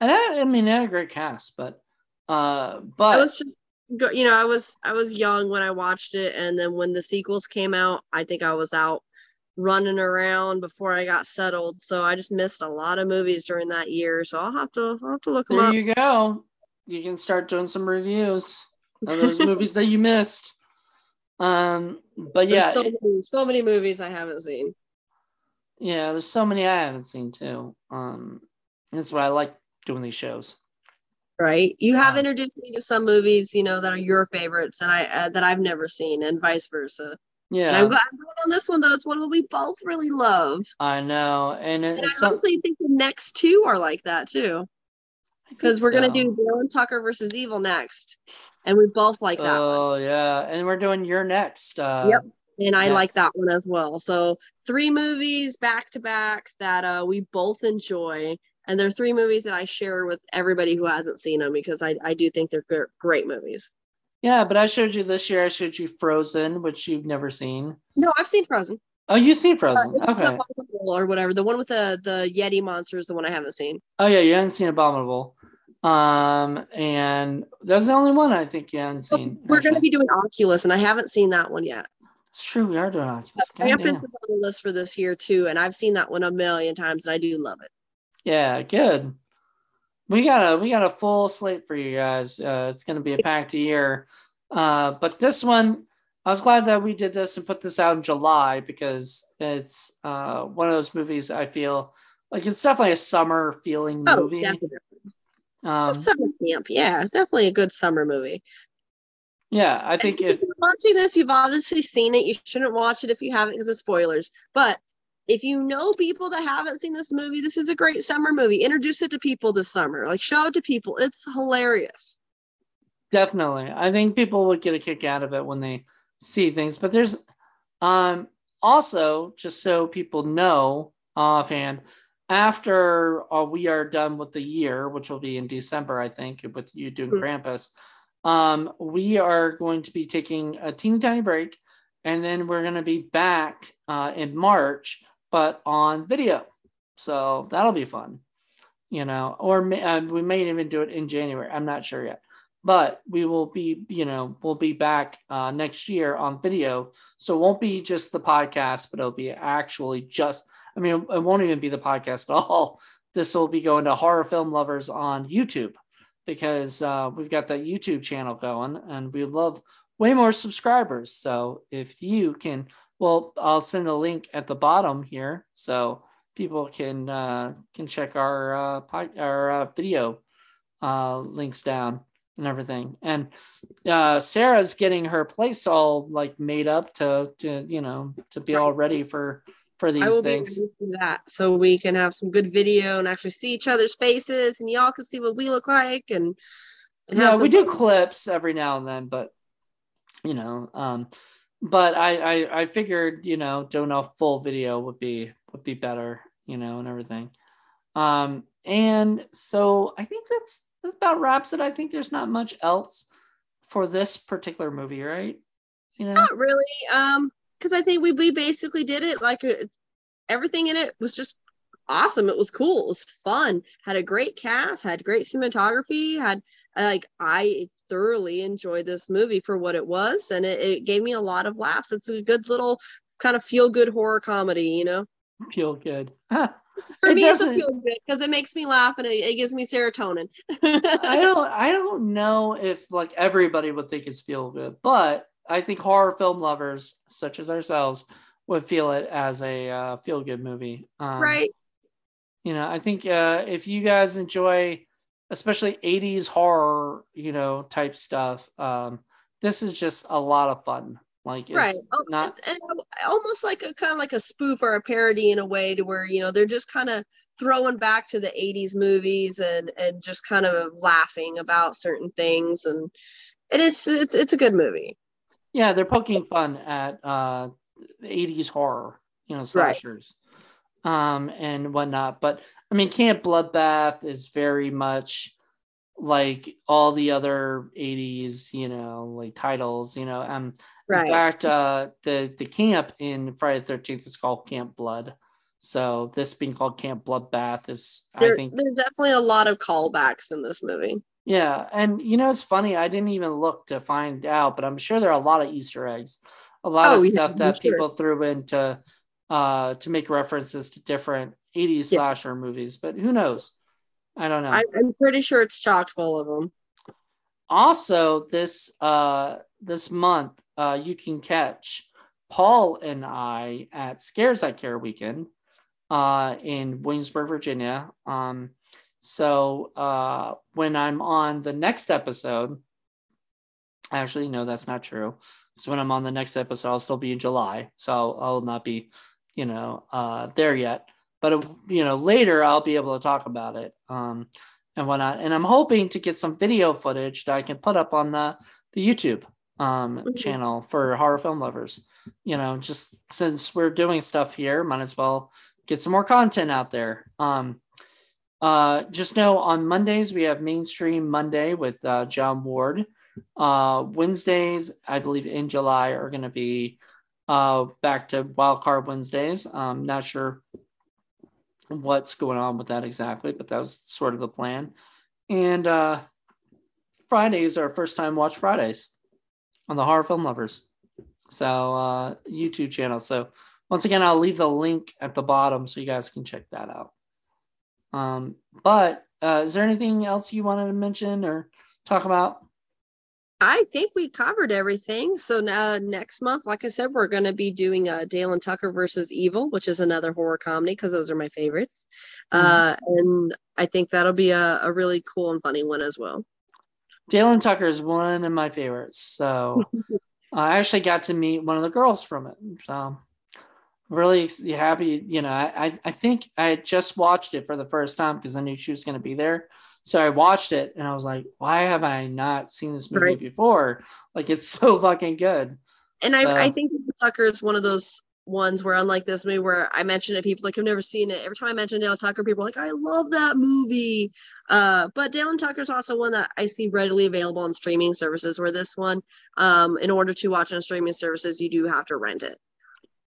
And I, I mean, they had a great cast, but uh, but was just, you know, I was I was young when I watched it, and then when the sequels came out, I think I was out running around before I got settled. So I just missed a lot of movies during that year. So I'll have to I'll have to look them there up. you go. you can start doing some reviews of those movies that you missed. Um, but yeah, so many, so many movies I haven't seen. yeah, there's so many I haven't seen too. Um, that's why I like doing these shows. Right? You have introduced me to some movies, you know, that are your favorites, and I uh, that I've never seen, and vice versa. And Yeah, I'm glad I'm glad on this one though. It's one that we both really love, I know, and it, and I honestly think the next two are like that too. Because we're gonna do Dale and Tucker versus Evil next, and we both like that one. Oh yeah, and we're doing your next. Uh, Yep. and I like that one as well. So three movies back to back that uh, we both enjoy, and they're three movies that I share with everybody who hasn't seen them because I, I do think they're great movies. Yeah, but I showed you this year. I showed you Frozen, which you've never seen. No, I've seen Frozen. Oh, you've seen Uh, Frozen. it's Okay. Or whatever. The one with the the Yeti monster is the one I haven't seen. Oh yeah, you haven't seen Abominable. Um, and that's the only one I think you haven't So seen. we're going to be doing Oculus, and I haven't seen that one yet. It's true. We are doing Oculus. Krampus is on the list for this year too, and I've seen that one a million times, and I do love it. Yeah, good. We got a we got a full slate for you guys. Uh, it's going to be a packed year. Uh, but this one, I was glad that we did this and put this out in July because it's uh, one of those movies I feel like it's definitely a summer feeling Oh, movie. definitely. Um, summer camp. Yeah, it's definitely a good summer movie. yeah, I think if it. you're watching this, you've obviously seen it. You shouldn't watch it if you haven't because of spoilers. But if you know people that haven't seen this movie, this is a great summer movie. Introduce it to people this summer. Like show it to people. It's hilarious. Definitely. I think people would get a kick out of it when they see things. But there's um also just so people know offhand, after uh, we are done with the year, which will be in December, I think, with you doing Mhm. Krampus, um, we are going to be taking a teeny tiny break and then we're going to be back uh, in March, but on video. So that'll be fun, you know, or may, uh, we may even do it in January. I'm not sure yet but we will be you know we'll be back uh, next year on video so it won't be just the podcast but it'll be actually just i mean it won't even be the podcast at all this will be going to horror film lovers on youtube because uh, we've got that youtube channel going and we love way more subscribers so if you can well i'll send a link at the bottom here so people can uh, can check our uh, pod, our uh, video uh, links down and everything. And uh, Sarah's getting her place all like made up to to you know to be all ready for for these I will things. be that so we can have some good video and actually see each other's faces and y'all can see what we look like and, and Yeah, we do clips every now and then, but you know, um, but I, I I figured you know doing a full video would be would be better, you know, and everything. Um, and so I think that's that about wraps it. I think there's not much else for this particular movie, right? You know, Not really. Um, because I think we we basically did it. Like it's, everything in it was just awesome. It was cool. It was fun. Had a great cast. Had great cinematography. Had like I thoroughly enjoyed this movie for what it was, and it, it gave me a lot of laughs. It's a good little kind of feel good horror comedy. You know, feel good. for It me, it's a doesn't- feel good because it makes me laugh and it, it gives me serotonin. I don't I don't know if like everybody would think it's feel good, but I think horror film lovers such as ourselves would feel it as a uh, feel good movie. Um, right. You know, I think uh, if you guys enjoy, especially '80s horror, you know, type stuff, um, this is just a lot of fun. Like, it's right. Oh, not it's, and almost like a kind of like a spoof or a parody in a way to where you know they're just kind of throwing back to the 80s movies and and just kind of laughing about certain things. And it is it's, it's a good movie. Yeah, they're poking fun at uh, 80s horror, you know, slashers, um, and whatnot. But I mean, Camp Bloodbath is very much like all the other 80s, you know, like titles, you know. Um, right in fact, uh, the the camp in Friday the 13th is called Camp Blood. So this being called Camp Bloodbath is, there, I think, there's definitely a lot of callbacks in this movie yeah, and you know it's funny. I didn't even look to find out, but I'm sure there are a lot of Easter eggs, a lot Oh, of stuff I'm that sure. people threw into uh, to make references to different 80s Yeah. slasher movies. But who knows? I don't know. I, i'm pretty sure it's chock full of them also this uh this month uh you can catch Paul and I at Scares That Care weekend uh in Williamsburg, Virginia. Um so uh when I'm on the next episode, actually no, that's not true. So when I'm on the next episode, I'll still be in July. So I'll not be, you know, uh there yet. But uh, you know, later I'll be able to talk about it. Um and whatnot. And I'm hoping to get some video footage that I can put up on the, the YouTube um, mm-hmm. channel for horror film lovers. You know, just since we're doing stuff here, might as well get some more content out there. Um, uh, just know on Mondays we have Mainstream Monday with uh, John Ward. Uh, Wednesdays, I believe in July, are going to be uh, back to Wildcard Wednesdays. I'm not sure what's going on with that exactly, but that was sort of the plan. And uh, Fridays are first time watch Fridays on the Horror Film Lovers. So uh, YouTube channel. So once again, I'll leave the link at the bottom so you guys can check that out. Um, but uh, is there anything else you wanted to mention or talk about? I think we covered everything. So now next month, like I said, we're going to be doing uh, Dale and Tucker versus Evil, which is another horror comedy because those are my favorites. Mm-hmm. Uh, and I think that'll be a, a really cool and funny one as well. Dale and Tucker is one of my favorites. So I actually got to meet one of the girls from it. So really happy. You know, I, I think I just watched it for the first time because I knew she was going to be there. So I watched it and I was like, why have I not seen this movie right. before? Like it's so fucking good. And so. I, I think Tucker is one of those ones where unlike this movie where I mention it, people like have never seen it. Every time I mention Dale Tucker, people are like, I love that movie. Uh, but Dale and Tucker is also one that I see readily available on streaming services. Where this one, um, in order to watch on streaming services, you do have to rent it.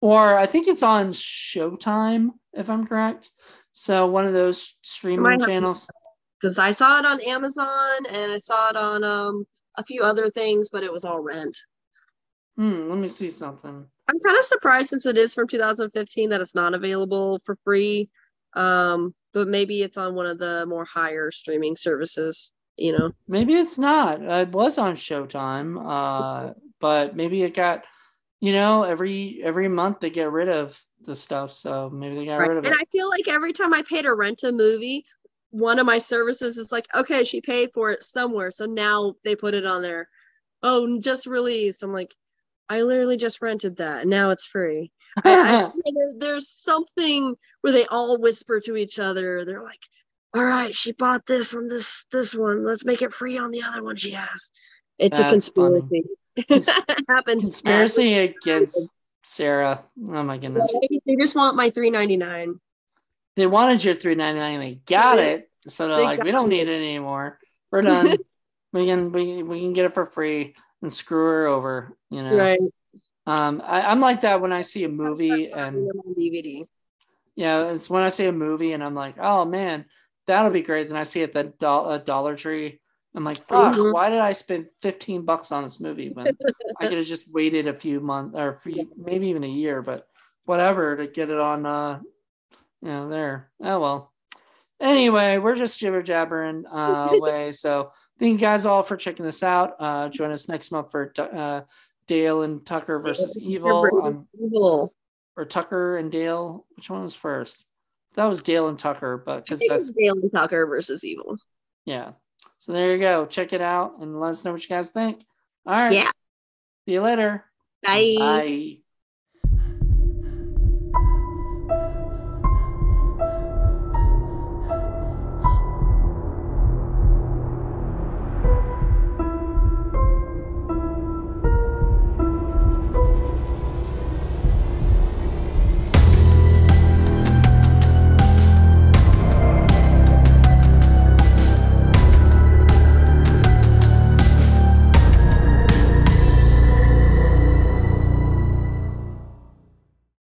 Or I think it's on Showtime, if I'm correct. So one of those streaming channels because I saw it on Amazon and I saw it on um, a few other things, but it was all rent. Hmm, let me see something. I'm kind of surprised since it is from 2015 that it's not available for free. Um, but maybe it's on one of the more higher streaming services, you know. Maybe it's not. It was on Showtime, uh, but maybe it got you know every every month they get rid of the stuff so maybe they got right. rid of and it and i feel like every time i paid to rent a movie one of my services is like, okay, she paid for it somewhere. So now they put it on there. Oh, just released. I'm like, I literally just rented that and now it's free. I, I there, there's something where they all whisper to each other. They're like, all right, she bought this on this this one. Let's make it free on the other one she has. It's That's a conspiracy. it happens. Conspiracy against Sarah. Oh my goodness. They just want my 399 they wanted your 399 they got it. So they're they like we don't need it anymore. We're done. We can we, we can get it for free and screw her over you know? Right. Um I, am like that when i see a movie and dvd yeah it's when i see a movie and i'm like oh man that'll be great. Then i see it at the do- dollar tree. I'm like fuck mm-hmm. why did i spend 15 bucks on this movie when i could have just waited a few months or few, maybe even a year but whatever to get it on uh yeah, there. Oh well. Anyway, we're just jibber jabbering uh, away. So thank you guys all for checking this out. Uh, join us next month for uh, Dale and Tucker versus Evil. Versus um, Evil. Or Tucker and Dale. Which one was first? That was Dale and Tucker, but because that's Dale and Tucker versus Evil. Yeah. So there you go. Check it out and let us know what you guys think. All right. Yeah. See you later. Bye. Bye.